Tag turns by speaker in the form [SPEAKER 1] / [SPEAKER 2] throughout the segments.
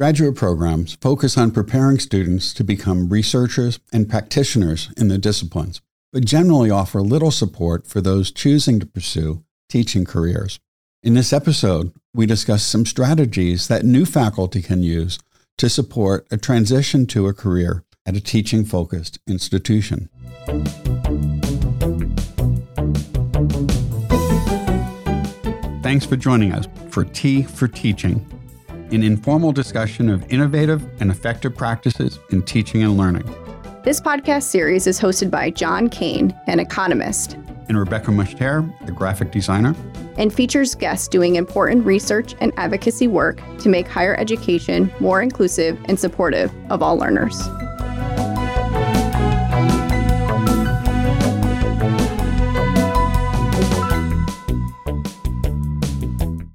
[SPEAKER 1] Graduate programs focus on preparing students to become researchers and practitioners in the disciplines, but generally offer little support for those choosing to pursue teaching careers. In this episode, we discuss some strategies that new faculty can use to support a transition to a career at a teaching focused institution. Thanks for joining us for Tea for Teaching, an informal discussion of innovative and effective practices in teaching and learning.
[SPEAKER 2] This podcast series is hosted by John Kane, an economist,
[SPEAKER 1] and Rebecca Mushtare, a graphic designer,
[SPEAKER 2] and features guests doing important research and advocacy work to make higher education more inclusive and supportive of all learners.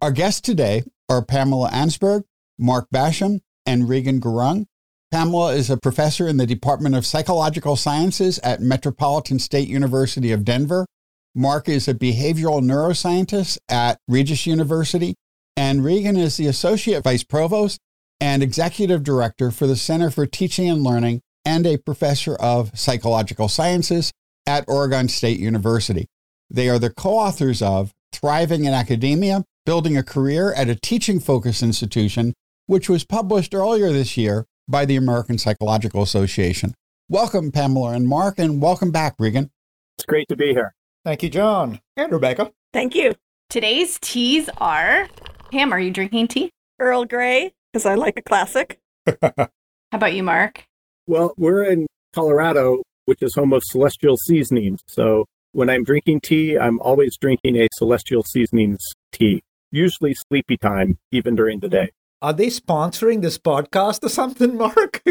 [SPEAKER 1] Our guest today are Pamela Ansburg, Mark Basham, and Regan Gurung. Pamela is a professor in the Department of Psychological Sciences at Metropolitan State University of Denver. Mark is a behavioral neuroscientist at Regis University, and Regan is the Associate Vice Provost and Executive Director for the Center for Teaching and Learning and a Professor of Psychological Sciences at Oregon State University. They are the co authors of Thriving in Academia Building a Career at a Teaching Focused Institution, which was published earlier this year by the American Psychological Association. Welcome, Pamela and Mark, and welcome back, Regan.
[SPEAKER 3] It's great to be here.
[SPEAKER 4] Thank you, John. And Rebecca.
[SPEAKER 5] Thank you.
[SPEAKER 6] Today's teas are Pam, are you drinking tea?
[SPEAKER 5] Earl Grey, because I like a classic.
[SPEAKER 6] How about you, Mark?
[SPEAKER 3] Well, we're in Colorado, which is home of celestial seasonings. So when I'm drinking tea, I'm always drinking a celestial seasonings tea usually sleepy time, even during the day.
[SPEAKER 4] Are they sponsoring this podcast or something, Mark?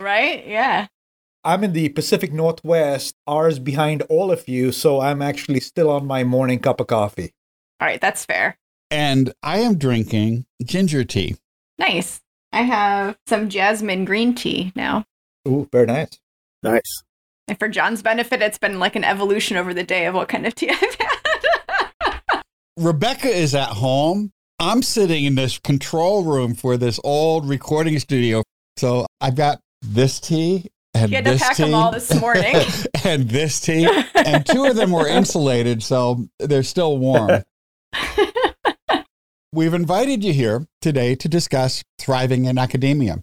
[SPEAKER 6] right? Yeah.
[SPEAKER 4] I'm in the Pacific Northwest, hours behind all of you, so I'm actually still on my morning cup of coffee.
[SPEAKER 6] All right, that's fair.
[SPEAKER 1] And I am drinking ginger tea.
[SPEAKER 6] Nice. I have some jasmine green tea now.
[SPEAKER 4] Ooh, very nice.
[SPEAKER 3] Nice.
[SPEAKER 6] And for John's benefit, it's been like an evolution over the day of what kind of tea I've had.
[SPEAKER 1] Rebecca is at home. I'm sitting in this control room for this old recording studio. So I've got this tea and
[SPEAKER 6] you had to pack
[SPEAKER 1] tea,
[SPEAKER 6] them all this morning.
[SPEAKER 1] and this tea, and two of them were insulated, so they're still warm. We've invited you here today to discuss thriving in academia.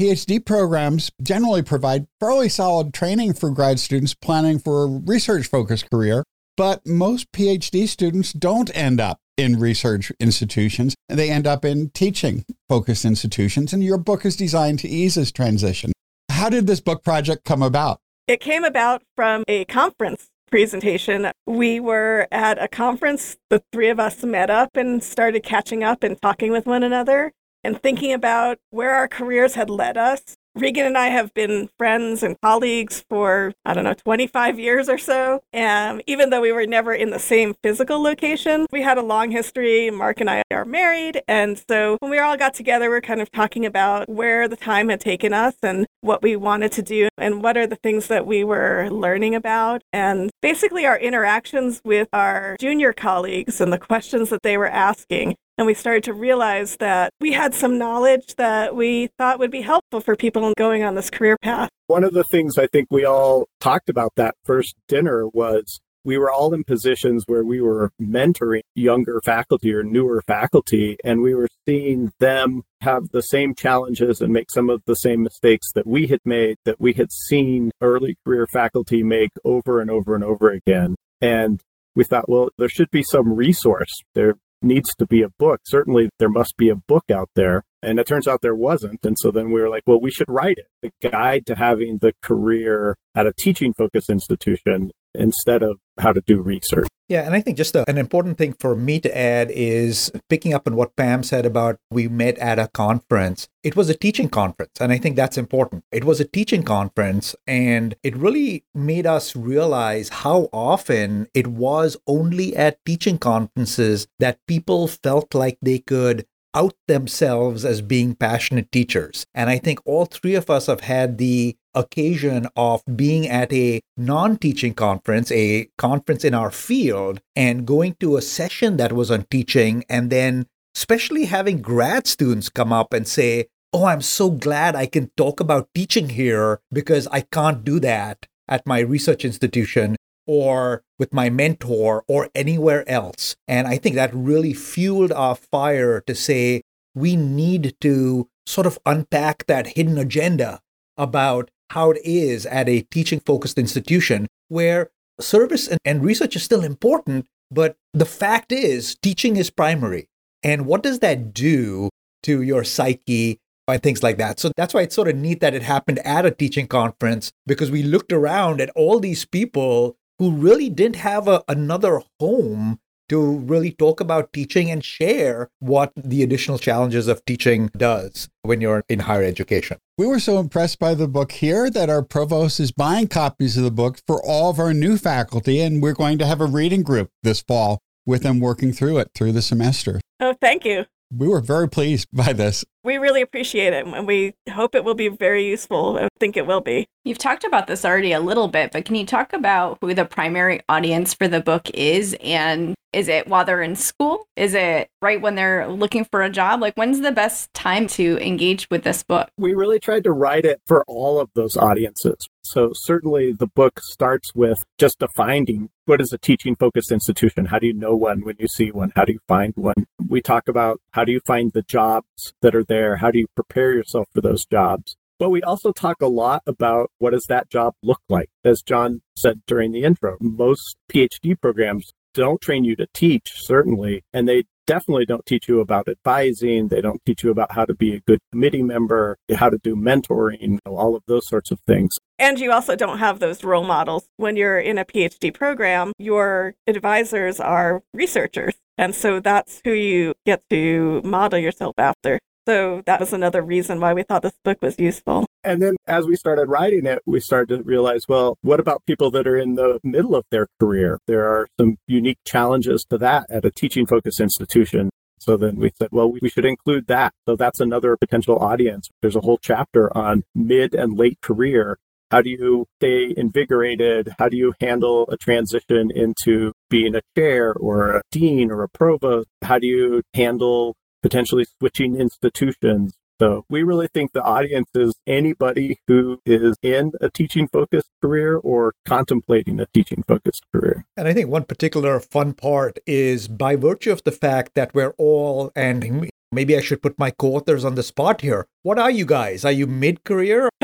[SPEAKER 1] PhD programs generally provide fairly solid training for grad students planning for a research focused career but most PhD students don't end up in research institutions. They end up in teaching focused institutions. And your book is designed to ease this transition. How did this book project come about?
[SPEAKER 5] It came about from a conference presentation. We were at a conference, the three of us met up and started catching up and talking with one another and thinking about where our careers had led us Regan and I have been friends and colleagues for, I don't know, 25 years or so. And even though we were never in the same physical location, we had a long history. Mark and I are married. And so when we all got together, we are kind of talking about where the time had taken us and what we wanted to do and what are the things that we were learning about. And basically, our interactions with our junior colleagues and the questions that they were asking and we started to realize that we had some knowledge that we thought would be helpful for people going on this career path.
[SPEAKER 3] One of the things I think we all talked about that first dinner was we were all in positions where we were mentoring younger faculty or newer faculty, and we were seeing them have the same challenges and make some of the same mistakes that we had made, that we had seen early career faculty make over and over and over again. And we thought, well, there should be some resource. There needs to be a book. Certainly, there must be a book out there. And it turns out there wasn't. And so then we were like, well, we should write it the guide to having the career at a teaching focused institution instead of how to do research.
[SPEAKER 4] Yeah, and I think just a, an important thing for me to add is picking up on what Pam said about we met at a conference. It was a teaching conference, and I think that's important. It was a teaching conference, and it really made us realize how often it was only at teaching conferences that people felt like they could out themselves as being passionate teachers. And I think all three of us have had the occasion of being at a non teaching conference, a conference in our field, and going to a session that was on teaching, and then especially having grad students come up and say, oh, I'm so glad I can talk about teaching here because I can't do that at my research institution or with my mentor or anywhere else. And I think that really fueled our fire to say we need to sort of unpack that hidden agenda about how it is at a teaching focused institution where service and, and research is still important, but the fact is teaching is primary. And what does that do to your psyche and things like that. So that's why it's sort of neat that it happened at a teaching conference because we looked around at all these people who really didn't have a, another home to really talk about teaching and share what the additional challenges of teaching does when you're in higher education.
[SPEAKER 1] We were so impressed by the book here that our provost is buying copies of the book for all of our new faculty, and we're going to have a reading group this fall with them working through it through the semester.
[SPEAKER 5] Oh, thank you.
[SPEAKER 1] We were very pleased by this.
[SPEAKER 5] We really appreciate it and we hope it will be very useful. I think it will be.
[SPEAKER 6] You've talked about this already a little bit, but can you talk about who the primary audience for the book is? And is it while they're in school? Is it right when they're looking for a job? Like, when's the best time to engage with this book?
[SPEAKER 3] We really tried to write it for all of those audiences. So, certainly the book starts with just defining what is a teaching focused institution? How do you know one when you see one? How do you find one? We talk about how do you find the jobs that are there there? How do you prepare yourself for those jobs? But we also talk a lot about what does that job look like? As John said during the intro, most PhD programs don't train you to teach, certainly, and they definitely don't teach you about advising. They don't teach you about how to be a good committee member, how to do mentoring, all of those sorts of things.
[SPEAKER 5] And you also don't have those role models. When you're in a PhD program, your advisors are researchers. And so that's who you get to model yourself after. So that was another reason why we thought this book was useful.
[SPEAKER 3] And then as we started writing it, we started to realize, well, what about people that are in the middle of their career? There are some unique challenges to that at a teaching focused institution. So then we said, well, we should include that. So that's another potential audience. There's a whole chapter on mid and late career. How do you stay invigorated? How do you handle a transition into being a chair or a dean or a provost? How do you handle potentially switching institutions. So we really think the audience is anybody who is in a teaching focused career or contemplating a teaching focused career.
[SPEAKER 4] And I think one particular fun part is by virtue of the fact that we're all, and maybe I should put my co authors on the spot here. What are you guys? Are you mid career?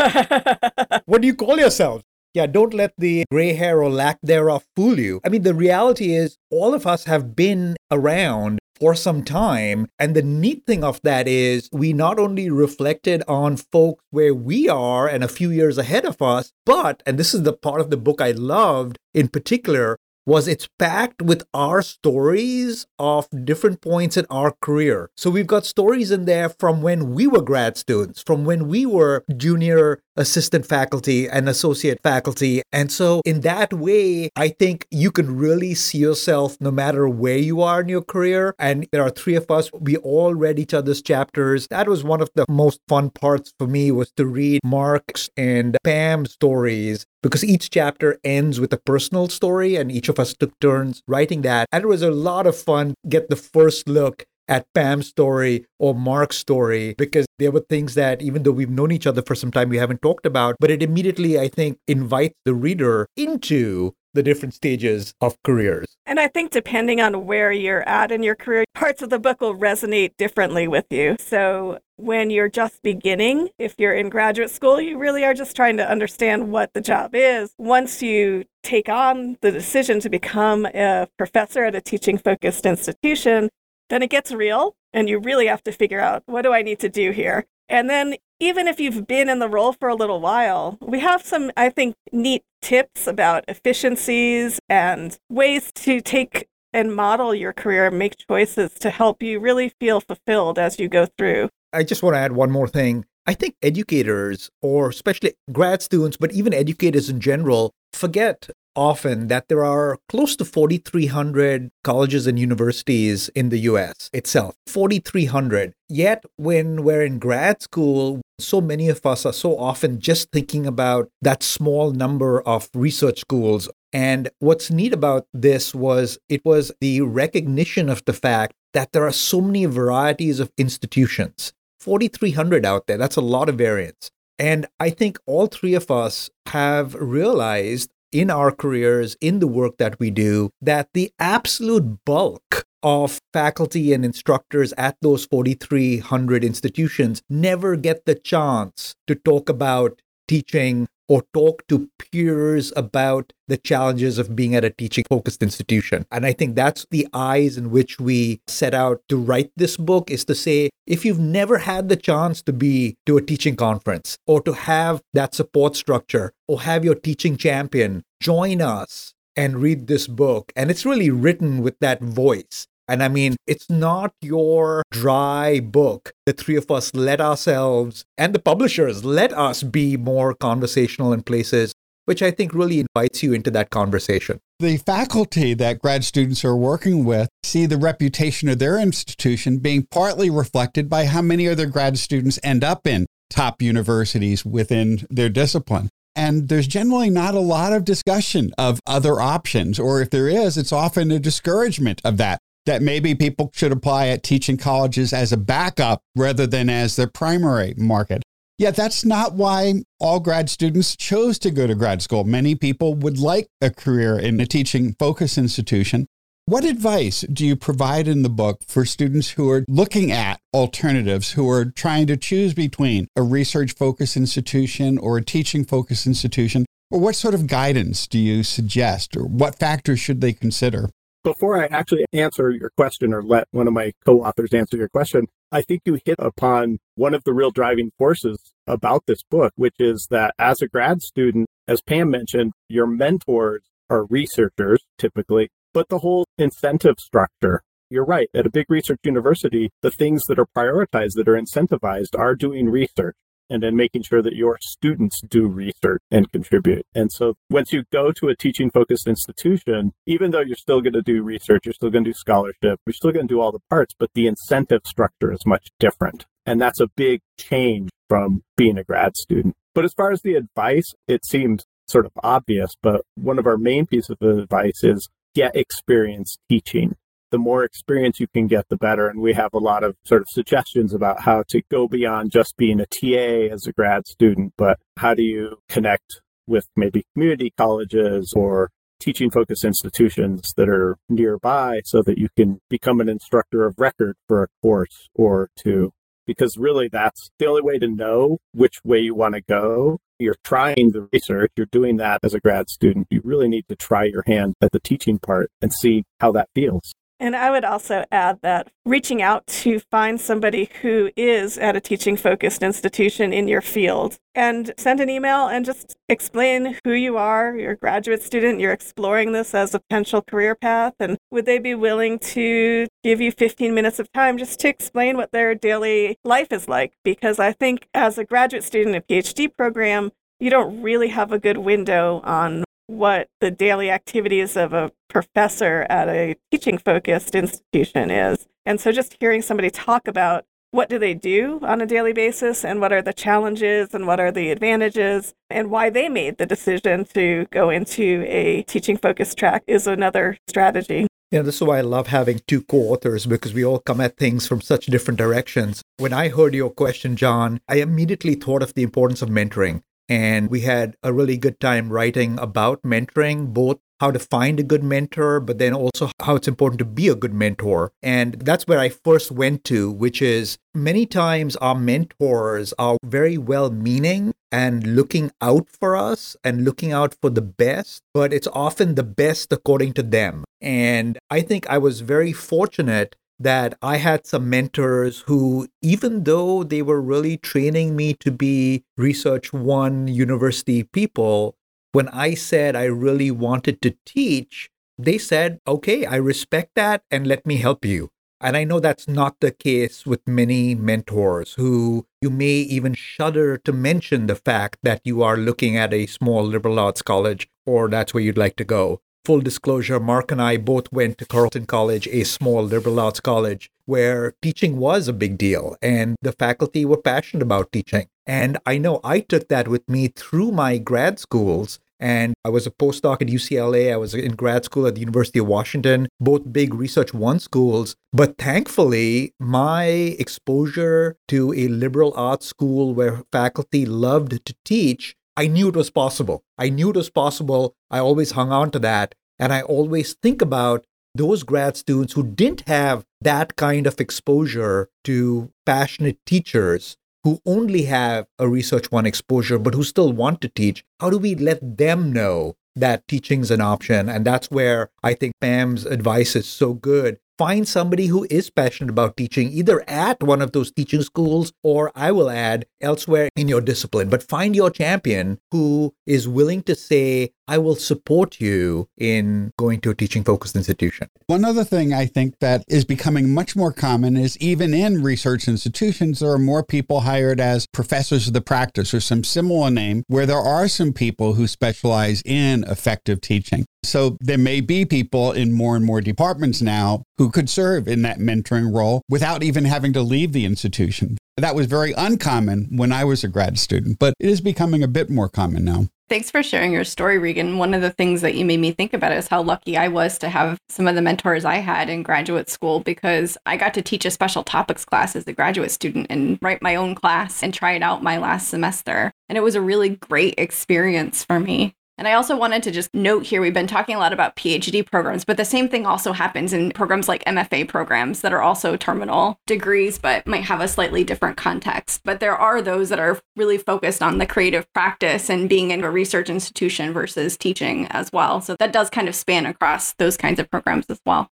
[SPEAKER 4] what do you call yourselves? Yeah, don't let the gray hair or lack thereof fool you. I mean, the reality is all of us have been around for some time. And the neat thing of that is we not only reflected on folks where we are and a few years ahead of us, but, and this is the part of the book I loved in particular, was it's packed with our stories of different points in our career. So we've got stories in there from when we were grad students, from when we were junior assistant faculty and associate faculty. And so, in that way, I think you can really see yourself no matter where you are in your career. And there are three of us, we all read each other's chapters. That was one of the most fun parts for me was to read Mark's and Pam's stories because each chapter ends with a personal story and each of us took turns writing that. And it was a lot of fun get the first look at Pam's story or Mark's story because there were things that even though we've known each other for some time we haven't talked about but it immediately I think invites the reader into the different stages of careers.
[SPEAKER 5] And I think depending on where you're at in your career, parts of the book will resonate differently with you. So when you're just beginning, if you're in graduate school, you really are just trying to understand what the job is. Once you take on the decision to become a professor at a teaching focused institution, then it gets real and you really have to figure out what do I need to do here? And then even if you've been in the role for a little while, we have some, I think, neat tips about efficiencies and ways to take and model your career and make choices to help you really feel fulfilled as you go through.
[SPEAKER 4] I just want to add one more thing. I think educators, or especially grad students, but even educators in general, forget often that there are close to 4,300 colleges and universities in the US itself. 4,300. Yet, when we're in grad school, so many of us are so often just thinking about that small number of research schools. And what's neat about this was it was the recognition of the fact that there are so many varieties of institutions 4,300 out there. That's a lot of variance. And I think all three of us have realized in our careers, in the work that we do, that the absolute bulk of faculty and instructors at those 4,300 institutions never get the chance to talk about teaching or talk to peers about the challenges of being at a teaching focused institution. And I think that's the eyes in which we set out to write this book is to say if you've never had the chance to be to a teaching conference or to have that support structure or have your teaching champion join us and read this book and it's really written with that voice and I mean, it's not your dry book. The three of us let ourselves and the publishers let us be more conversational in places, which I think really invites you into that conversation.
[SPEAKER 1] The faculty that grad students are working with see the reputation of their institution being partly reflected by how many of their grad students end up in top universities within their discipline. And there's generally not a lot of discussion of other options, or if there is, it's often a discouragement of that that maybe people should apply at teaching colleges as a backup rather than as their primary market. Yet that's not why all grad students chose to go to grad school. Many people would like a career in a teaching focus institution. What advice do you provide in the book for students who are looking at alternatives, who are trying to choose between a research focused institution or a teaching focused institution? Or what sort of guidance do you suggest, or what factors should they consider?
[SPEAKER 3] Before I actually answer your question or let one of my co authors answer your question, I think you hit upon one of the real driving forces about this book, which is that as a grad student, as Pam mentioned, your mentors are researchers typically, but the whole incentive structure. You're right. At a big research university, the things that are prioritized, that are incentivized, are doing research and then making sure that your students do research and contribute. And so once you go to a teaching focused institution, even though you're still going to do research, you're still going to do scholarship, you're still going to do all the parts, but the incentive structure is much different. And that's a big change from being a grad student. But as far as the advice, it seems sort of obvious, but one of our main pieces of advice is get experience teaching the more experience you can get, the better. And we have a lot of sort of suggestions about how to go beyond just being a TA as a grad student, but how do you connect with maybe community colleges or teaching focused institutions that are nearby so that you can become an instructor of record for a course or two. Because really, that's the only way to know which way you want to go. You're trying the research, you're doing that as a grad student. You really need to try your hand at the teaching part and see how that feels.
[SPEAKER 5] And I would also add that reaching out to find somebody who is at a teaching focused institution in your field and send an email and just explain who you are. You're a graduate student, you're exploring this as a potential career path. And would they be willing to give you 15 minutes of time just to explain what their daily life is like? Because I think as a graduate student, in a PhD program, you don't really have a good window on what the daily activities of a professor at a teaching focused institution is. And so just hearing somebody talk about what do they do on a daily basis and what are the challenges and what are the advantages and why they made the decision to go into a teaching focused track is another strategy.
[SPEAKER 4] Yeah, this is why I love having two co authors because we all come at things from such different directions. When I heard your question, John, I immediately thought of the importance of mentoring. And we had a really good time writing about mentoring, both how to find a good mentor, but then also how it's important to be a good mentor. And that's where I first went to, which is many times our mentors are very well meaning and looking out for us and looking out for the best, but it's often the best according to them. And I think I was very fortunate that I had some mentors who, even though they were really training me to be Research One university people, when I said I really wanted to teach, they said, okay, I respect that and let me help you. And I know that's not the case with many mentors who you may even shudder to mention the fact that you are looking at a small liberal arts college or that's where you'd like to go full disclosure, Mark and I both went to Carleton College, a small liberal arts college, where teaching was a big deal and the faculty were passionate about teaching. And I know I took that with me through my grad schools. And I was a postdoc at UCLA. I was in grad school at the University of Washington, both big Research One schools. But thankfully, my exposure to a liberal arts school where faculty loved to teach, I knew it was possible. I knew it was possible. I always hung on to that. And I always think about those grad students who didn't have that kind of exposure to passionate teachers who only have a research one exposure but who still want to teach how do we let them know that teaching's an option and that's where i think pam's advice is so good find somebody who is passionate about teaching, either at one of those teaching schools or I will add elsewhere in your discipline. But find your champion who is willing to say, I will support you in going to a teaching focused institution.
[SPEAKER 1] One other thing I think that is becoming much more common is even in research institutions, there are more people hired as professors of the practice or some similar name where there are some people who specialize in effective teaching. So there may be people in more and more departments now who could serve in that mentoring role without even having to leave the institution. That was very uncommon when I was a grad student, but it is becoming a bit more common now.
[SPEAKER 6] Thanks for sharing your story, Regan. One of the things that you made me think about is how lucky I was to have some of the mentors I had in graduate school because I got to teach a special topics class as a graduate student and write my own class and try it out my last semester. And it was a really great experience for me. And I also wanted to just note here we've been talking a lot about PhD programs, but the same thing also happens in programs like MFA programs that are also terminal degrees, but might have a slightly different context. But there are those that are really focused on the creative practice and being in a research institution versus teaching as well. So that does kind of span across those kinds of programs as well.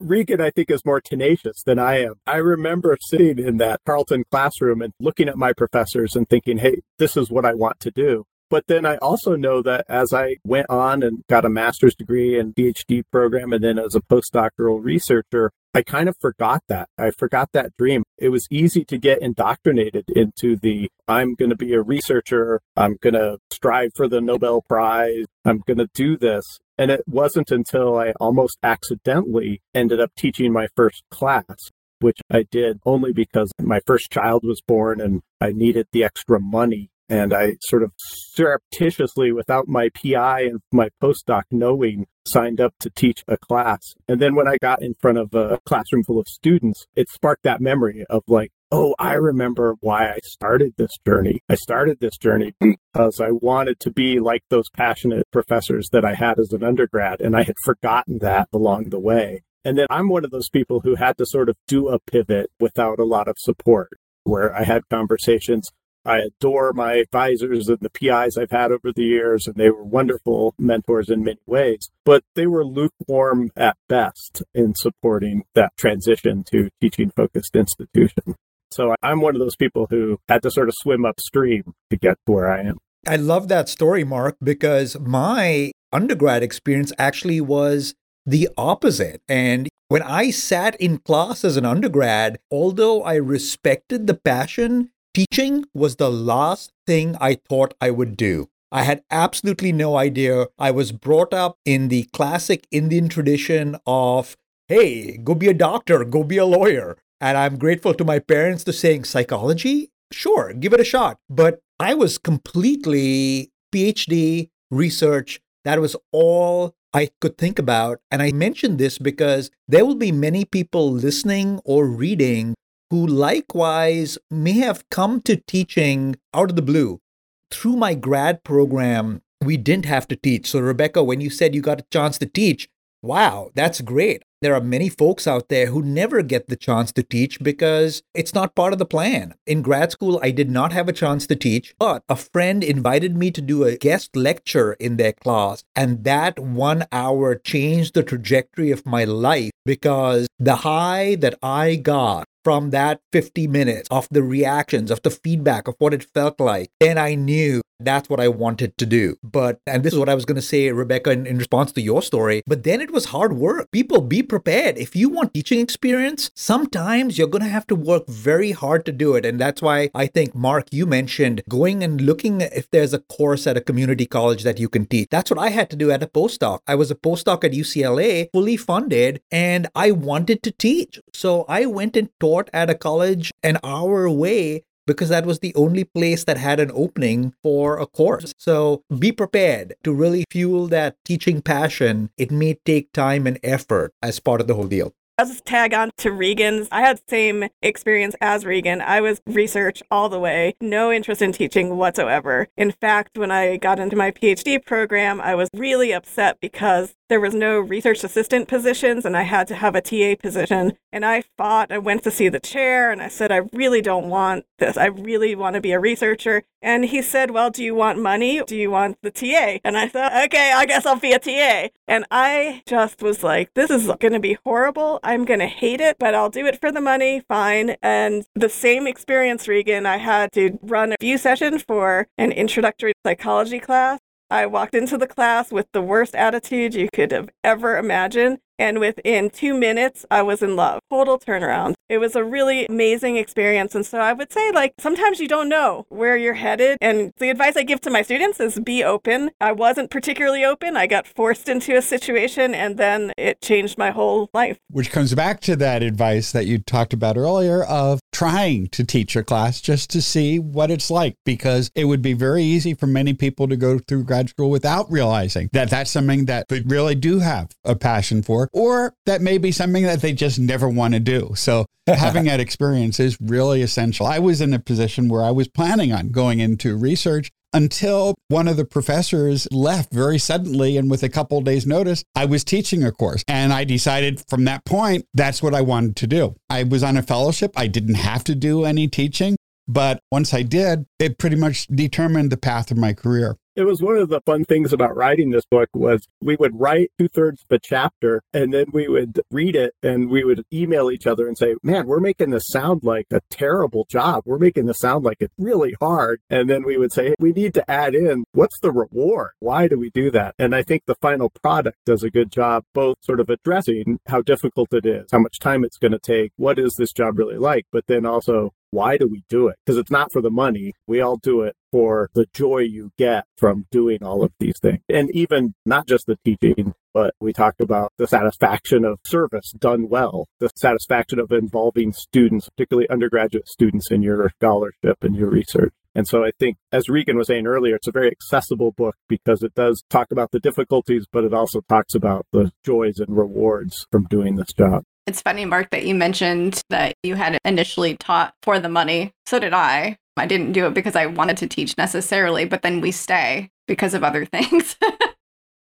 [SPEAKER 3] Regan, I think, is more tenacious than I am. I remember sitting in that Carleton classroom and looking at my professors and thinking, hey, this is what I want to do. But then I also know that as I went on and got a master's degree and PhD program, and then as a postdoctoral researcher, I kind of forgot that. I forgot that dream. It was easy to get indoctrinated into the I'm going to be a researcher. I'm going to strive for the Nobel Prize. I'm going to do this. And it wasn't until I almost accidentally ended up teaching my first class which I did only because my first child was born and I needed the extra money and I sort of surreptitiously, without my PI and my postdoc knowing, signed up to teach a class. And then when I got in front of a classroom full of students, it sparked that memory of like, oh, I remember why I started this journey. I started this journey because I wanted to be like those passionate professors that I had as an undergrad. And I had forgotten that along the way. And then I'm one of those people who had to sort of do a pivot without a lot of support, where I had conversations I adore my advisors and the PIs I've had over the years, and they were wonderful mentors in many ways, but they were lukewarm at best in supporting that transition to teaching focused institution. So I'm one of those people who had to sort of swim upstream to get to where I am.
[SPEAKER 4] I love that story, Mark, because my undergrad experience actually was the opposite. And when I sat in class as an undergrad, although I respected the passion, Teaching was the last thing I thought I would do. I had absolutely no idea. I was brought up in the classic Indian tradition of, hey, go be a doctor, go be a lawyer. And I'm grateful to my parents to saying psychology, sure, give it a shot. But I was completely PhD research. That was all I could think about. And I mention this because there will be many people listening or reading who likewise may have come to teaching out of the blue. Through my grad program, we didn't have to teach. So, Rebecca, when you said you got a chance to teach, wow, that's great. There are many folks out there who never get the chance to teach because it's not part of the plan. In grad school, I did not have a chance to teach, but a friend invited me to do a guest lecture in their class. And that one hour changed the trajectory of my life because the high that I got from that 50 minutes of the reactions, of the feedback, of what it felt like, then I knew that's what I wanted to do. But, and this is what I was going to say, Rebecca, in, in, response to your story, but then it was hard work. People be prepared. If you want teaching experience, sometimes you're going to have to work very hard to do it. And that's why I think, Mark, you mentioned going and looking if there's a course at a community college that you can teach. That's what I had to do at a postdoc. I was a postdoc at UCLA, fully funded, and I wanted to teach. So I went and taught at a college an hour away because that was the only place that had an opening for a course. So be prepared to really fuel that teaching passion. It may take time and effort as part of the whole deal.
[SPEAKER 5] As tag on to Regan's, I had the same experience as Regan. I was research all the way, no interest in teaching whatsoever. In fact, when I got into my PhD program, I was really upset because there was no research assistant positions and I had to have a TA position. And I fought. I went to see the chair and I said, I really don't want this. I really want to be a researcher. And he said, Well, do you want money? Do you want the TA? And I thought, Okay, I guess I'll be a TA. And I just was like, This is going to be horrible. I'm going to hate it, but I'll do it for the money. Fine. And the same experience, Regan, I had to run a few sessions for an introductory psychology class. I walked into the class with the worst attitude you could have ever imagined. And within two minutes, I was in love. Total turnaround. It was a really amazing experience. And so I would say, like, sometimes you don't know where you're headed. And the advice I give to my students is be open. I wasn't particularly open. I got forced into a situation and then it changed my whole life.
[SPEAKER 1] Which comes back to that advice that you talked about earlier of trying to teach a class just to see what it's like, because it would be very easy for many people to go through grad school without realizing that that's something that they really do have a passion for or that may be something that they just never want to do. So having that experience is really essential. I was in a position where I was planning on going into research until one of the professors left very suddenly and with a couple days notice i was teaching a course and i decided from that point that's what i wanted to do i was on a fellowship i didn't have to do any teaching but once i did it pretty much determined the path of my career
[SPEAKER 3] it was one of the fun things about writing this book was we would write two thirds of a chapter and then we would read it and we would email each other and say, man, we're making this sound like a terrible job. We're making this sound like it's really hard. And then we would say, hey, we need to add in what's the reward? Why do we do that? And I think the final product does a good job both sort of addressing how difficult it is, how much time it's going to take, what is this job really like, but then also why do we do it? Because it's not for the money. We all do it for the joy you get from doing all of these things. And even not just the teaching, but we talked about the satisfaction of service done well, the satisfaction of involving students, particularly undergraduate students in your scholarship and your research. And so I think, as Regan was saying earlier, it's a very accessible book because it does talk about the difficulties, but it also talks about the joys and rewards from doing this job.
[SPEAKER 6] It's funny, Mark, that you mentioned that you had initially taught for the money. So did I. I didn't do it because I wanted to teach necessarily, but then we stay because of other things.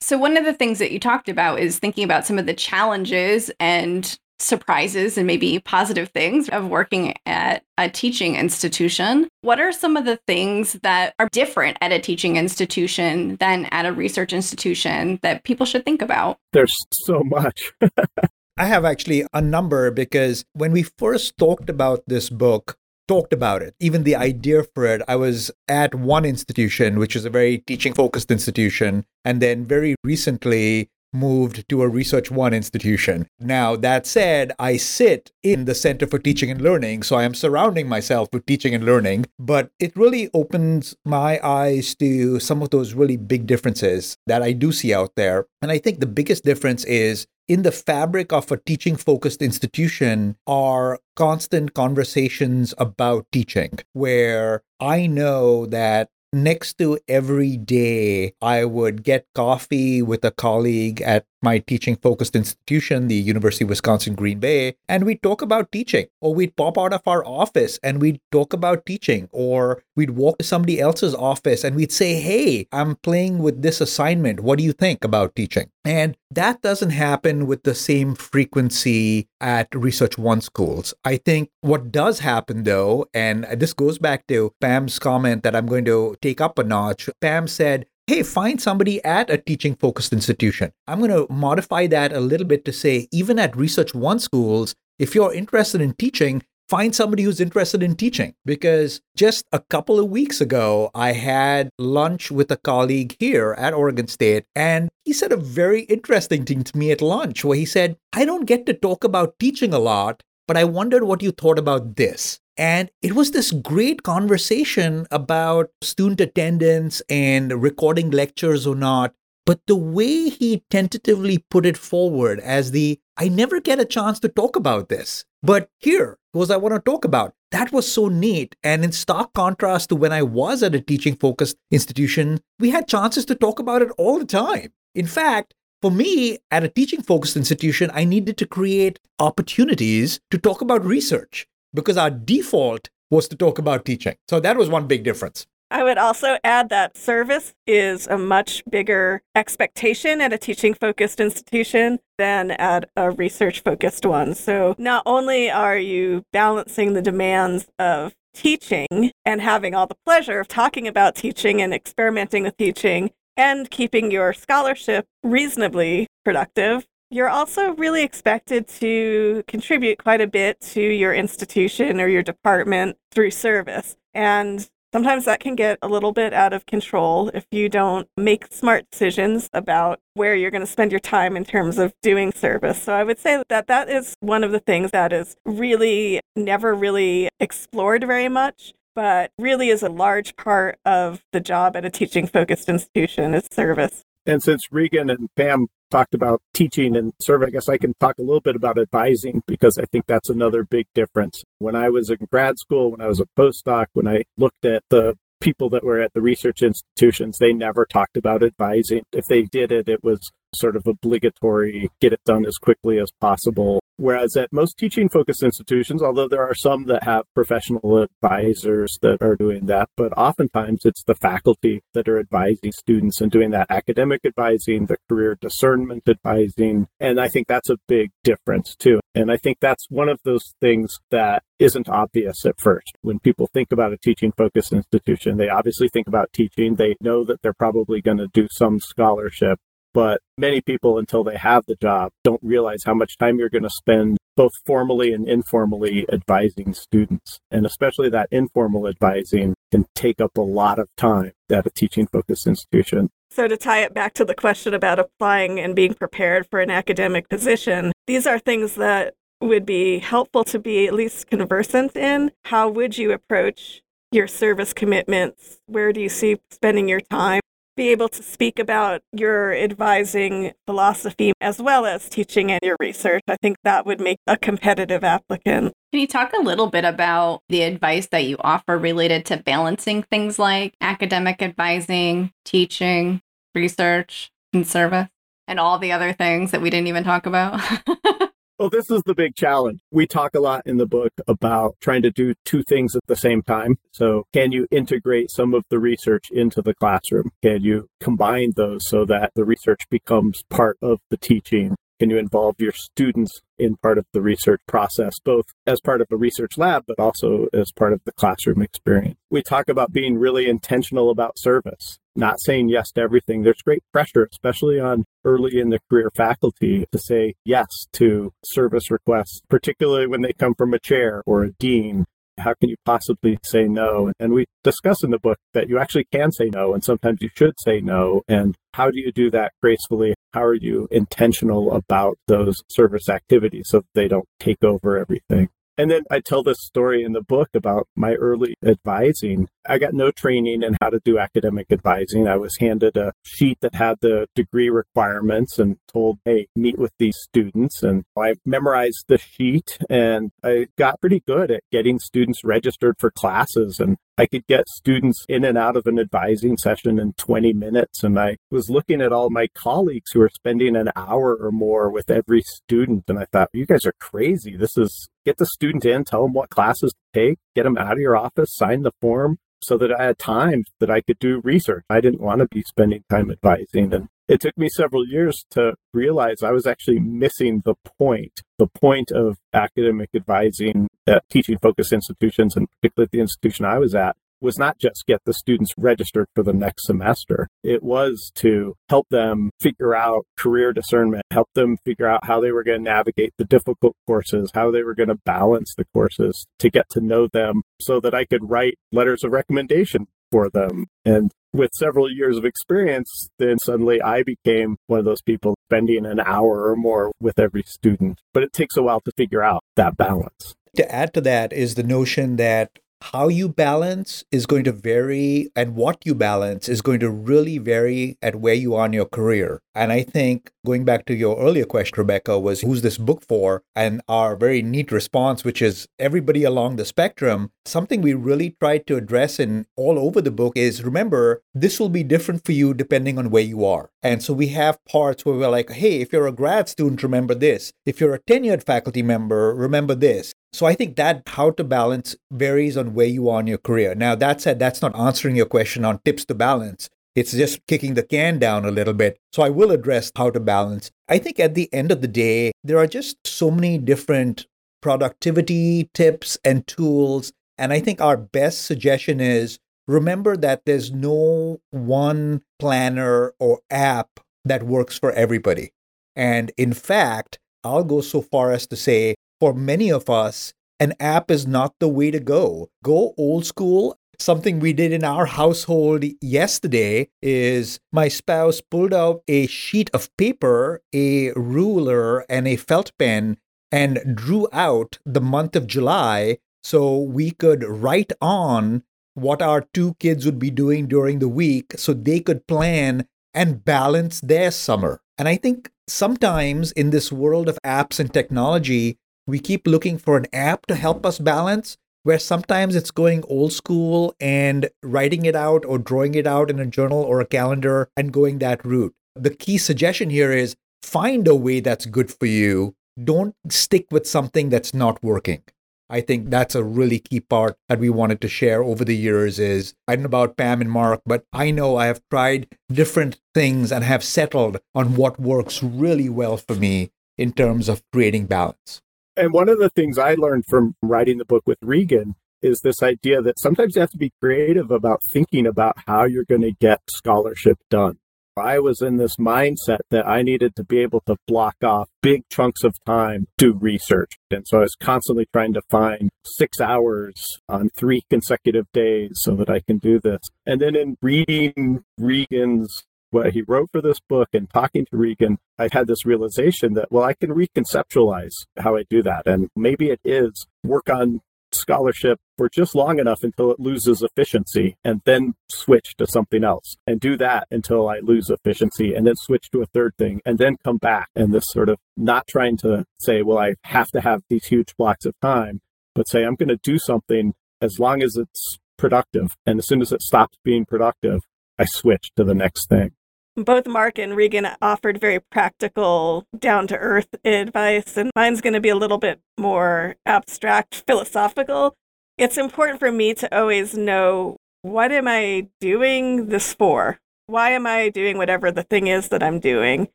[SPEAKER 6] so, one of the things that you talked about is thinking about some of the challenges and surprises and maybe positive things of working at a teaching institution. What are some of the things that are different at a teaching institution than at a research institution that people should think about?
[SPEAKER 3] There's so much.
[SPEAKER 4] I have actually a number because when we first talked about this book, talked about it, even the idea for it, I was at one institution, which is a very teaching focused institution. And then very recently, moved to a Research One institution. Now, that said, I sit in the Center for Teaching and Learning, so I am surrounding myself with teaching and learning, but it really opens my eyes to some of those really big differences that I do see out there. And I think the biggest difference is in the fabric of a teaching focused institution are constant conversations about teaching, where I know that next to every day, I would get coffee with a colleague at my teaching focused institution, the University of Wisconsin Green Bay, and we'd talk about teaching. Or we'd pop out of our office and we'd talk about teaching. Or we'd walk to somebody else's office and we'd say, Hey, I'm playing with this assignment. What do you think about teaching? And that doesn't happen with the same frequency at Research One schools. I think what does happen though, and this goes back to Pam's comment that I'm going to take up a notch. Pam said, hey, find somebody at a teaching focused institution. I'm going to modify that a little bit to say, even at Research One schools, if you're interested in teaching, find somebody who's interested in teaching. Because just a couple of weeks ago, I had lunch with a colleague here at Oregon State, and he said a very interesting thing to me at lunch where he said, I don't get to talk about teaching a lot, but I wondered what you thought about this. And it was this great conversation about student attendance and recording lectures or not. But the way he tentatively put it forward as the, I never get a chance to talk about this. But here was I want to talk about. that was so neat. And in stark contrast to when I was at a teaching focused institution, we had chances to talk about it all the time. In fact, for me, at a teaching focused institution, I needed to create opportunities to talk about research because our default was to talk about teaching. So that was one big difference.
[SPEAKER 5] I would also add that service is a much bigger expectation at a teaching focused institution than at a research focused one. So not only are you balancing the demands of teaching and having all the pleasure of talking about teaching and experimenting with teaching and keeping your scholarship reasonably productive, you're also really expected to contribute quite a bit to your institution or your department through service. And Sometimes that can get a little bit out of control if you don't make smart decisions about where you're going to spend your time in terms of doing service. So I would say that that is one of the things that is really never really explored very much, but really is a large part of the job at a teaching focused institution is service.
[SPEAKER 3] And since Regan and Pam talked about teaching and serving, I guess I can talk a little bit about advising because I think that's another big difference. When I was in grad school, when I was a postdoc, when I looked at the people that were at the research institutions, they never talked about advising. If they did it, it was sort of obligatory, get it done as quickly as possible. Whereas at most teaching focused institutions, although there are some that have professional advisors that are doing that, but oftentimes it's the faculty that are advising students and doing that academic advising, the career discernment advising. And I think that's a big difference too. And I think that's one of those things that isn't obvious at first. When people think about a teaching focused institution, they obviously think about teaching. They know that they're probably going to do some scholarship, but many people, until they have the job, don't realize how much time you're going to spend both formally and informally advising students. And especially that informal advising can take up a lot of time at a teaching focused institution.
[SPEAKER 5] So, to tie it back to the question about applying and being prepared for an academic position, these are things that would be helpful to be at least conversant in. How would you approach your service commitments? Where do you see spending your time? Be able to speak about your advising philosophy as well as teaching and your research. I think that would make a competitive applicant.
[SPEAKER 6] Can you talk a little bit about the advice that you offer related to balancing things like academic advising, teaching, research, and service, and all the other things that we didn't even talk about?
[SPEAKER 3] Well, this is the big challenge. We talk a lot in the book about trying to do two things at the same time. So, can you integrate some of the research into the classroom? Can you combine those so that the research becomes part of the teaching? Can you involve your students in part of the research process, both as part of a research lab, but also as part of the classroom experience? We talk about being really intentional about service, not saying yes to everything. There's great pressure, especially on early in the career faculty, to say yes to service requests, particularly when they come from a chair or a dean how can you possibly say no? And we discuss in the book that you actually can say no, and sometimes you should say no. And how do you do that gracefully? How are you intentional about those service activities so they don't take over everything? And then I tell this story in the book about my early advising. I got no training in how to do academic advising. I was handed a sheet that had the degree requirements and told, hey, meet with these students. And I memorized the sheet and I got pretty good at getting students registered for classes. And I could get students in and out of an advising session in 20 minutes. And I was looking at all my colleagues who are spending an hour or more with every student. And I thought, you guys are crazy. This is get the student in, tell them what classes to take, get them out of your office, sign the form so that I had time that I could do research. I didn't want to be spending time advising. And it took me several years to realize I was actually missing the point, the point of academic advising at teaching focused institutions, and particularly at the institution I was at, was not just get the students registered for the next semester. It was to help them figure out career discernment, help them figure out how they were going to navigate the difficult courses, how they were going to balance the courses to get to know them so that I could write letters of recommendation for them. And with several years of experience, then suddenly I became one of those people spending an hour or more with every student. But it takes a while to figure out that balance.
[SPEAKER 4] To add to that is the notion that how you balance is going to vary and what you balance is going to really vary at where you are in your career. And I think going back to your earlier question, Rebecca, was who's this book for? And our very neat response, which is everybody along the spectrum. Something we really tried to address in all over the book is remember, this will be different for you depending on where you are. And so we have parts where we're like, hey, if you're a grad student, remember this. If you're a tenured faculty member, remember this. So I think that how to balance varies on where you are in your career. Now, that said, that's not answering your question on tips to balance. It's just kicking the can down a little bit. So I will address how to balance. I think at the end of the day, there are just so many different productivity tips and tools. And I think our best suggestion is remember that there's no one planner or app that works for everybody. And in fact, I'll go so far as to say for many of us, an app is not the way to go. Go old school. Something we did in our household yesterday is my spouse pulled out a sheet of paper, a ruler, and a felt pen and drew out the month of July so we could write on what our two kids would be doing during the week so they could plan and balance their summer. And I think sometimes in this world of apps and technology, we keep looking for an app to help us balance, where sometimes it's going old school and writing it out or drawing it out in a journal or a calendar and going that route. The key suggestion here is find a way that's good for you. Don't stick with something that's not working. I think that's a really key part that we wanted to share over the years is I don't know about Pam and Mark, but I know I have tried different things and have settled on what works really well for me in terms of creating balance.
[SPEAKER 3] And one of the things I learned from writing the book with Regan is this idea that sometimes you have to be creative about thinking about how you're going to get scholarship done. I was in this mindset that I needed to be able to block off big chunks of time to research. And so I was constantly trying to find six hours on three consecutive days so that I can do this. And then in reading Regan's what he wrote for this book and talking to Regan, I had this realization that, well, I can reconceptualize how I do that. And maybe it is work on scholarship for just long enough until it loses efficiency and then switch to something else and do that until I lose efficiency and then switch to a third thing and then come back. And this sort of not trying to say, well, I have to have these huge blocks of time, but say, I'm going to do something as long as it's productive. And as soon as it stops being productive, I switch to the next thing
[SPEAKER 5] both Mark and Regan offered very practical, down to earth advice, and mine's going to be a little bit more abstract, philosophical. It's important for me to always know what am I doing this for? Why am I doing whatever the thing is that I'm doing?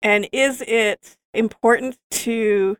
[SPEAKER 5] And is it important to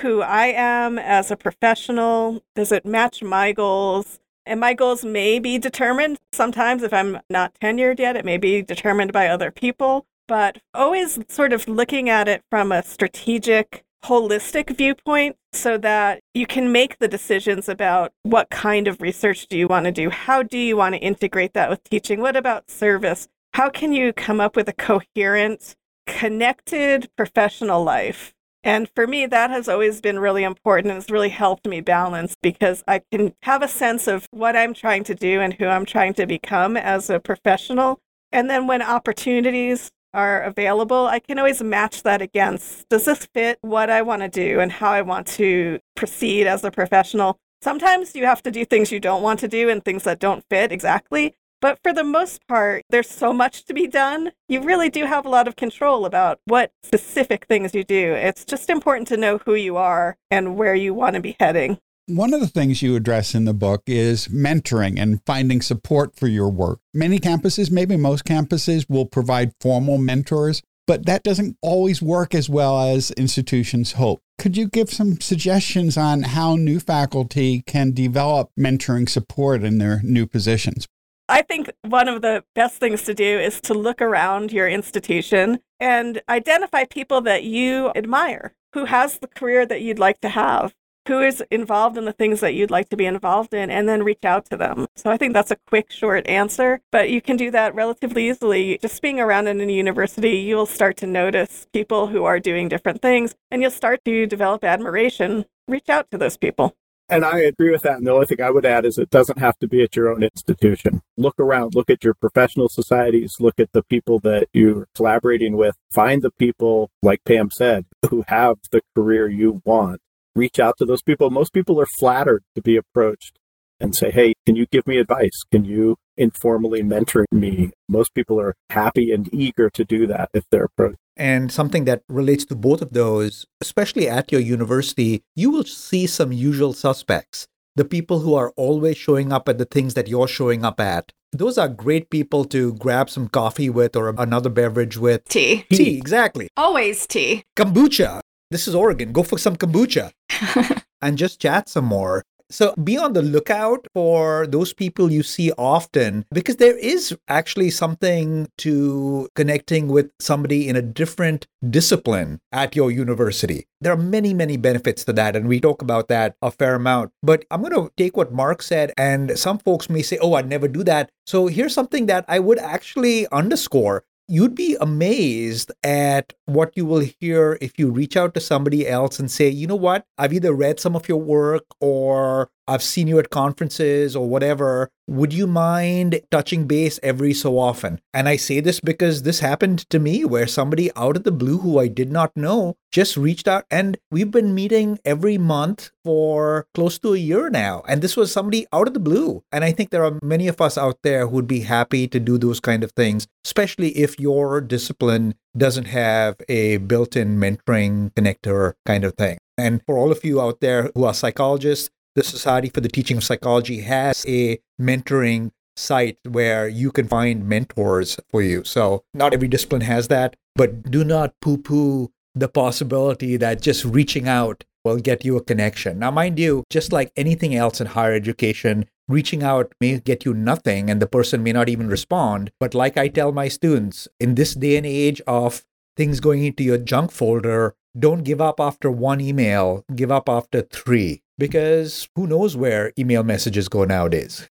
[SPEAKER 5] who I am as a professional? Does it match my goals? And my goals may be determined sometimes if I'm not tenured yet, it may be determined by other people, but always sort of looking at it from a strategic, holistic viewpoint so that you can make the decisions about what kind of research do you want to do? How do you want to integrate that with teaching? What about service? How can you come up with a coherent, connected professional life and for me, that has always been really important has really helped me balance because I can have a sense of what I'm trying to do and who I'm trying to become as a professional. And then when opportunities are available, I can always match that against does this fit what I want to do and how I want to proceed as a professional? Sometimes you have to do things you don't want to do and things that don't fit exactly. But for the most part, there's so much to be done. You really do have a lot of control about what specific things you do. It's just important to know who you are and where you want to be heading.
[SPEAKER 1] One of the things you address in the book is mentoring and finding support for your work. Many campuses, maybe most campuses, will provide formal mentors, but that doesn't always work as well as institutions hope. Could you give some suggestions on how new faculty can develop mentoring support in their new positions?
[SPEAKER 5] I think one of the best things to do is to look around your institution and identify people that you admire, who has the career that you'd like to have, who is involved in the things that you'd like to be involved in, and then reach out to them. So I think that's a quick, short answer, but you can do that relatively easily. Just being around in a university, you'll start to notice people who are doing different things and you'll start to develop admiration. Reach out to those people.
[SPEAKER 3] And I agree with that. And the only thing I would add is it doesn't have to be at your own institution. Look around, look at your professional societies, look at the people that you're collaborating with. Find the people, like Pam said, who have the career you want. Reach out to those people. Most people are flattered to be approached and say, Hey, can you give me advice? Can you informally mentoring me? Most people are happy and eager to do that if they're approached.
[SPEAKER 4] And something that relates to both of those, especially at your university, you will see some usual suspects. The people who are always showing up at the things that you're showing up at. Those are great people to grab some coffee with or another beverage with.
[SPEAKER 6] Tea.
[SPEAKER 4] Tea, exactly.
[SPEAKER 6] Always tea.
[SPEAKER 4] Kombucha. This is Oregon. Go for some kombucha and just chat some more. So be on the lookout for those people you see often because there is actually something to connecting with somebody in a different discipline at your university. There are many, many benefits to that, and we talk about that a fair amount. But I'm going to take what Mark said, and some folks may say, Oh, I'd never do that. So here's something that I would actually underscore you'd be amazed at what you will hear if you reach out to somebody else and say, you know what, I've either read some of your work or I've seen you at conferences or whatever. Would you mind touching base every so often? And I say this because this happened to me where somebody out of the blue who I did not know just reached out and we've been meeting every month for close to a year now. And this was somebody out of the blue. And I think there are many of us out there who would be happy to do those kind of things, especially if your discipline doesn't have a built in mentoring connector kind of thing. And for all of you out there who are psychologists, the Society for the Teaching of Psychology has a mentoring site where you can find mentors for you. So, not every discipline has that, but do not poo poo the possibility that just reaching out will get you a connection. Now, mind you, just like anything else in higher education, reaching out may get you nothing and the person may not even respond. But, like I tell my students, in this day and age of things going into your junk folder, don't give up after one email, give up after three because who knows where email messages go nowadays.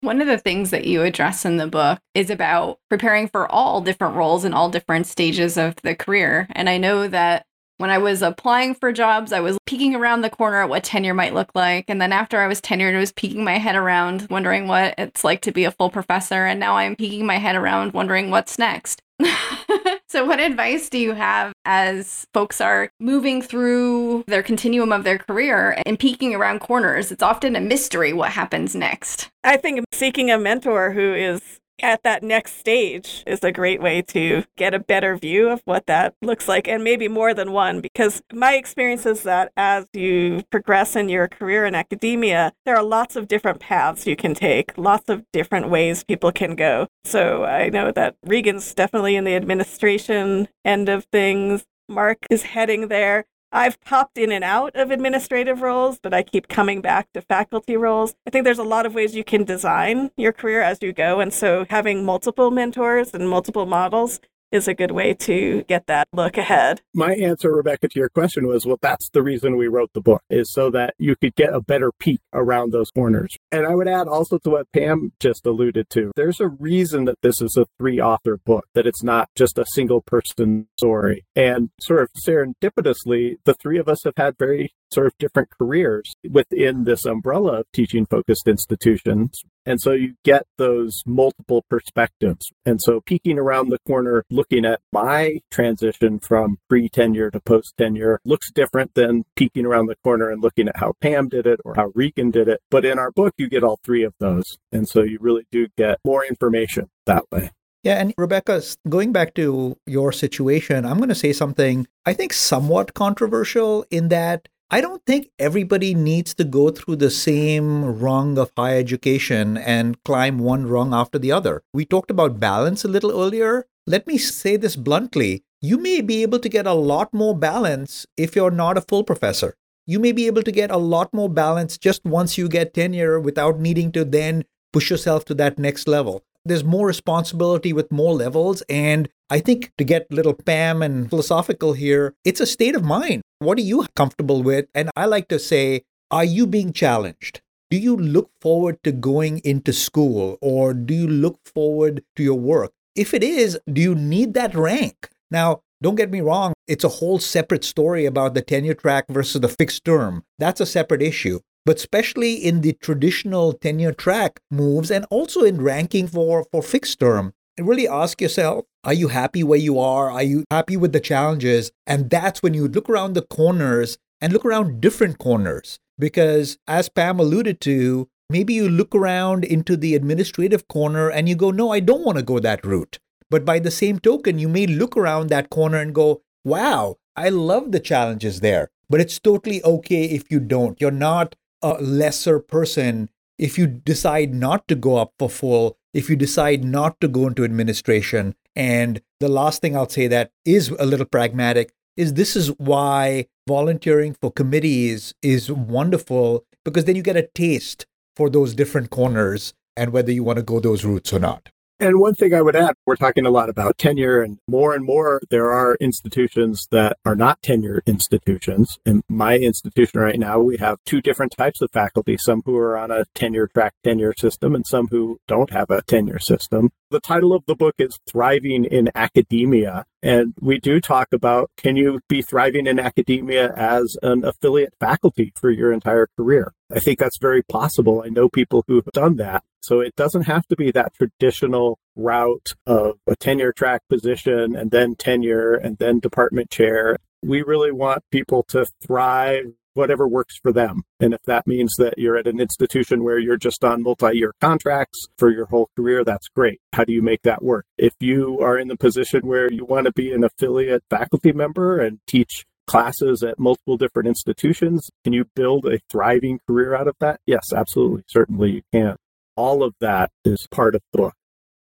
[SPEAKER 6] One of the things that you address in the book is about preparing for all different roles and all different stages of the career. And I know that when I was applying for jobs, I was peeking around the corner at what tenure might look like. And then after I was tenured, I was peeking my head around, wondering what it's like to be a full professor. And now I'm peeking my head around, wondering what's next. so, what advice do you have as folks are moving through their continuum of their career and peeking around corners? It's often a mystery what happens next.
[SPEAKER 5] I think seeking a mentor who is at that next stage is a great way to get a better view of what that looks like and maybe more than one because my experience is that as you progress in your career in academia there are lots of different paths you can take lots of different ways people can go. So i know that regan's definitely in the administration end of things. Mark is heading there I've popped in and out of administrative roles, but I keep coming back to faculty roles. I think there's a lot of ways you can design your career as you go. And so having multiple mentors and multiple models is a good way to get that look ahead.
[SPEAKER 3] My answer, Rebecca, to your question was, well, that's the reason we wrote the book, is so that you could get a better peek around those corners. And I would add also to what Pam just alluded to, there's a reason that this is a three author book, that it's not just a single person story. And sort of serendipitously, the three of us have had very sort of different careers within this umbrella of teaching focused institutions. And so you get those multiple perspectives. And so peeking around the corner, looking at my transition from pre tenure to post tenure looks different than peeking around the corner and looking at how Pam did it or how Regan did it. But in our book, you get all three of those. And so you really do get more information that way.
[SPEAKER 4] Yeah, and Rebecca, going back to your situation, I'm going to say something I think somewhat controversial in that I don't think everybody needs to go through the same rung of higher education and climb one rung after the other. We talked about balance a little earlier. Let me say this bluntly. You may be able to get a lot more balance if you're not a full professor. You may be able to get a lot more balance just once you get tenure without needing to then push yourself to that next level there's more responsibility with more levels. And I think to get a little Pam and philosophical here, it's a state of mind. What are you comfortable with? And I like to say, are you being challenged? Do you look forward to going into school or do you look forward to your work? If it is, do you need that rank? Now, don't get me wrong, it's a whole separate story about the tenure track versus the fixed term. That's a separate issue. but especially in the traditional tenure track moves and also in ranking for, for fixed term. And really ask yourself, are you happy where you are? Are you happy with the challenges? And that's when you look around the corners and look around different corners. Because as Pam alluded to, maybe you look around into the administrative corner and you go, no, I don't want to go that route. But by the same token, you may look around that corner and go, wow, I love the challenges there. But it's totally okay if you don't. You're not a lesser person if you decide not to go up for full, if you decide not to go into administration. And the last thing I'll say that is a little pragmatic is this is why volunteering for committees is wonderful because then you get a taste for those different corners and whether you want to go those routes or not.
[SPEAKER 3] And one thing I would add, we're talking a lot about tenure and more and more there are institutions that are not tenure institutions. In my institution right now, we have two different types of faculty, some who are on a tenure track tenure system and some who don't have a tenure system. The title of the book is Thriving in Academia. And we do talk about can you be thriving in academia as an affiliate faculty for your entire career? I think that's very possible. I know people who have done that. So it doesn't have to be that traditional route of a tenure track position and then tenure and then department chair. We really want people to thrive whatever works for them. And if that means that you're at an institution where you're just on multi year contracts for your whole career, that's great. How do you make that work? If you are in the position where you want to be an affiliate faculty member and teach classes at multiple different institutions, can you build a thriving career out of that? Yes, absolutely. Certainly you can. All of that is part of the book.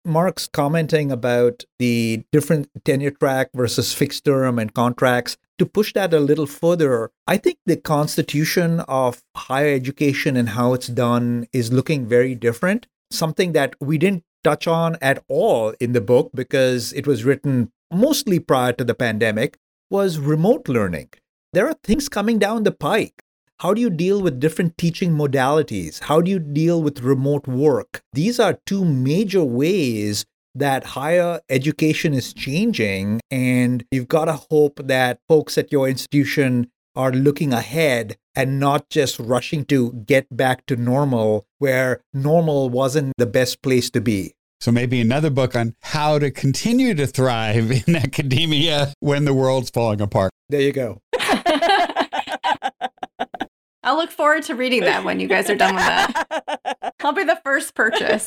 [SPEAKER 4] Mark's commenting about the different tenure track versus fixed term and contracts. To push that a little further, I think the constitution of higher education and how it's done is looking very different. Something that we didn't touch on at all in the book because it was written mostly prior to the pandemic was remote learning. There are things coming down the pike how do you deal with different teaching modalities? How do you deal with remote work? These are two major ways that higher education is changing. And you've got to hope that folks at your institution are looking ahead and not just rushing to get back to normal, where normal wasn't the best place to be.
[SPEAKER 1] So maybe another book on how to continue to thrive in academia when the world's falling apart.
[SPEAKER 4] There you go.
[SPEAKER 6] I'll look forward to reading that when you guys are done with that. I'll be the first purchase.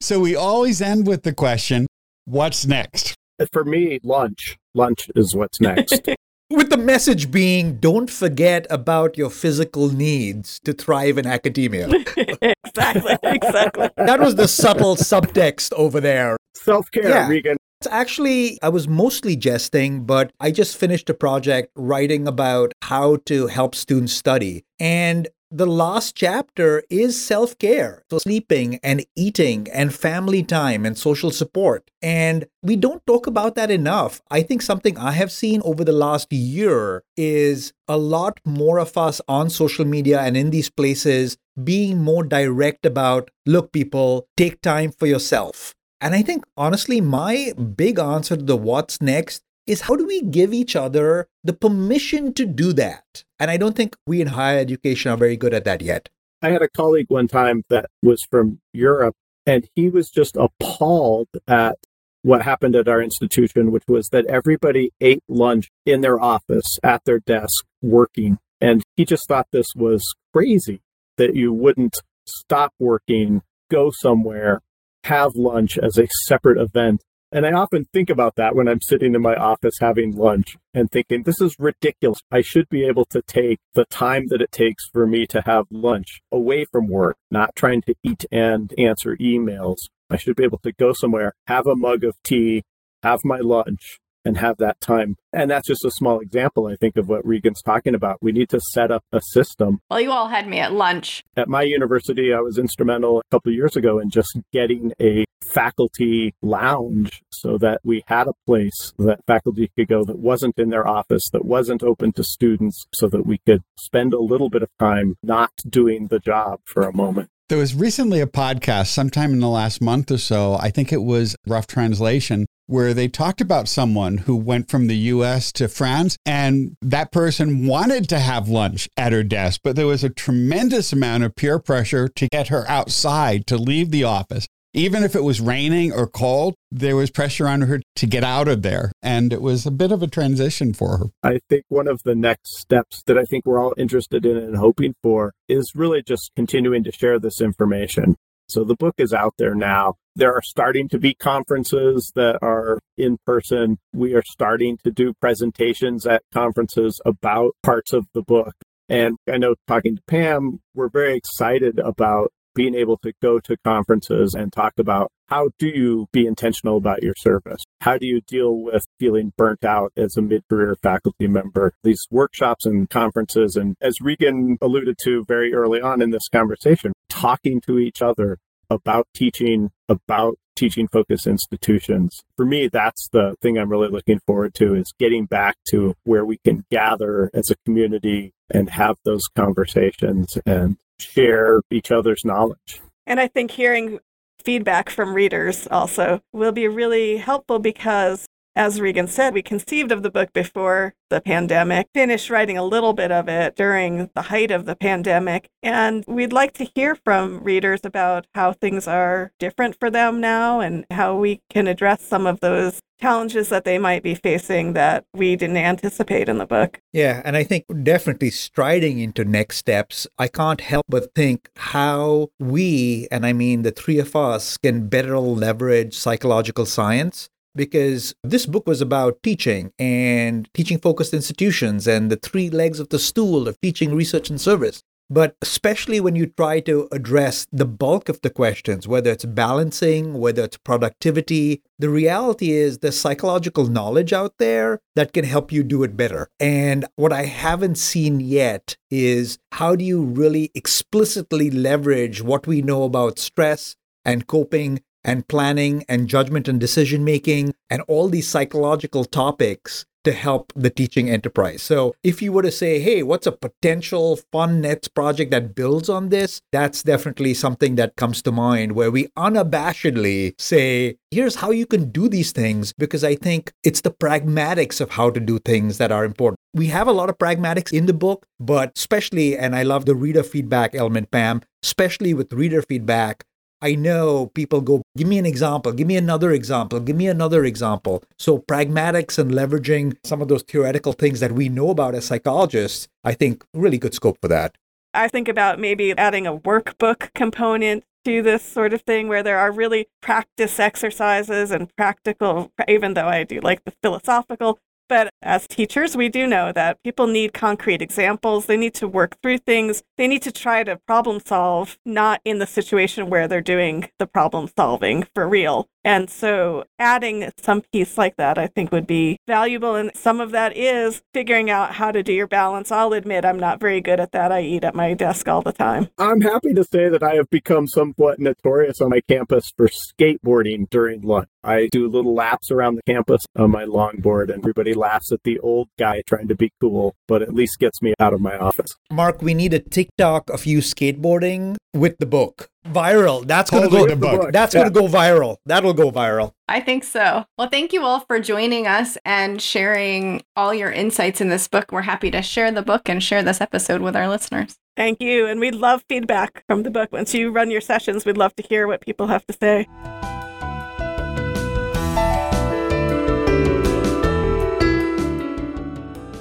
[SPEAKER 1] So we always end with the question what's next?
[SPEAKER 3] For me, lunch. Lunch is what's next.
[SPEAKER 4] with the message being don't forget about your physical needs to thrive in academia.
[SPEAKER 5] exactly, exactly.
[SPEAKER 4] That was the subtle subtext over there.
[SPEAKER 3] Self care, yeah. Regan.
[SPEAKER 4] It's actually, I was mostly jesting, but I just finished a project writing about how to help students study. And the last chapter is self care. So, sleeping and eating and family time and social support. And we don't talk about that enough. I think something I have seen over the last year is a lot more of us on social media and in these places being more direct about look, people, take time for yourself. And I think, honestly, my big answer to the what's next is how do we give each other the permission to do that? And I don't think we in higher education are very good at that yet.
[SPEAKER 3] I had a colleague one time that was from Europe, and he was just appalled at what happened at our institution, which was that everybody ate lunch in their office at their desk working. And he just thought this was crazy that you wouldn't stop working, go somewhere, have lunch as a separate event. And I often think about that when I'm sitting in my office having lunch and thinking, this is ridiculous. I should be able to take the time that it takes for me to have lunch away from work, not trying to eat and answer emails. I should be able to go somewhere, have a mug of tea, have my lunch, and have that time. And that's just a small example, I think, of what Regan's talking about. We need to set up a system.
[SPEAKER 6] Well, you all had me at lunch.
[SPEAKER 3] At my university, I was instrumental a couple of years ago in just getting a faculty lounge so that we had a place that faculty could go that wasn't in their office, that wasn't open to students, so that we could spend a little bit of time not doing the job for a moment.
[SPEAKER 1] There was recently a podcast sometime in the last month or so. I think it was Rough Translation where they talked about someone who went from the US to France and that person wanted to have lunch at her desk, but there was a tremendous amount of peer pressure to get her outside to leave the office. Even if it was raining or cold, there was pressure on her to get out of there. And it was a bit of a transition for her.
[SPEAKER 3] I think one of the next steps that I think we're all interested in and hoping for is really just continuing to share this information. So the book is out there now. There are starting to be conferences that are in person. We are starting to do presentations at conferences about parts of the book. And I know talking to Pam, we're very excited about being able to go to conferences and talk about how do you be intentional about your service? How do you deal with feeling burnt out as a mid-career faculty member? These workshops and conferences, and as Regan alluded to very early on in this conversation, talking to each other about teaching, about teaching focused institutions. For me, that's the thing I'm really looking forward to is getting back to where we can gather as a community and have those conversations and share each other's knowledge.
[SPEAKER 5] And I think hearing feedback from readers also will be really helpful because as Regan said, we conceived of the book before the pandemic, finished writing a little bit of it during the height of the pandemic. And we'd like to hear from readers about how things are different for them now and how we can address some of those challenges that they might be facing that we didn't anticipate in the book.
[SPEAKER 4] Yeah, and I think definitely striding into next steps, I can't help but think how we, and I mean the three of us, can better leverage psychological science because this book was about teaching and teaching focused institutions and the three legs of the stool of teaching, research, and service. But especially when you try to address the bulk of the questions, whether it's balancing, whether it's productivity, the reality is there's psychological knowledge out there that can help you do it better. And what I haven't seen yet is how do you really explicitly leverage what we know about stress and coping and planning and judgment and decision making and all these psychological topics to help the teaching enterprise. So, if you were to say, hey, what's a potential fun nets project that builds on this? That's definitely something that comes to mind where we unabashedly say, here's how you can do these things, because I think it's the pragmatics of how to do things that are important. We have a lot of pragmatics in the book, but especially, and I love the reader feedback element, Pam, especially with reader feedback, I know people go, give me an example, give me another example, give me another example. So, pragmatics and leveraging some of those theoretical things that we know about as psychologists, I think really good scope for that.
[SPEAKER 5] I think about maybe adding a workbook component to this sort of thing where there are really practice exercises and practical, even though I do like the philosophical but as teachers, we do know that people need concrete examples. They need to work through things. They need to try to problem solve, not in the situation where they're doing the problem solving for real. And so adding some piece like that, I think, would be valuable. And some of that is figuring out how to do your balance. I'll admit I'm not very good at that. I eat at my desk all the time.
[SPEAKER 3] I'm happy to say that I have become somewhat notorious on my campus for skateboarding during lunch. I do little laps around the campus on my longboard, and everybody laughs at the old guy trying to be cool, but at least gets me out of my office.
[SPEAKER 4] Mark, we need a TikTok of you skateboarding with the book viral. That's gonna go. That's yeah. gonna go viral. That'll go viral.
[SPEAKER 6] I think so. Well, thank you all for joining us and sharing all your insights in this book. We're happy to share the book and share this episode with our listeners.
[SPEAKER 5] Thank you, and we'd love feedback from the book. Once you run your sessions, we'd love to hear what people have to say.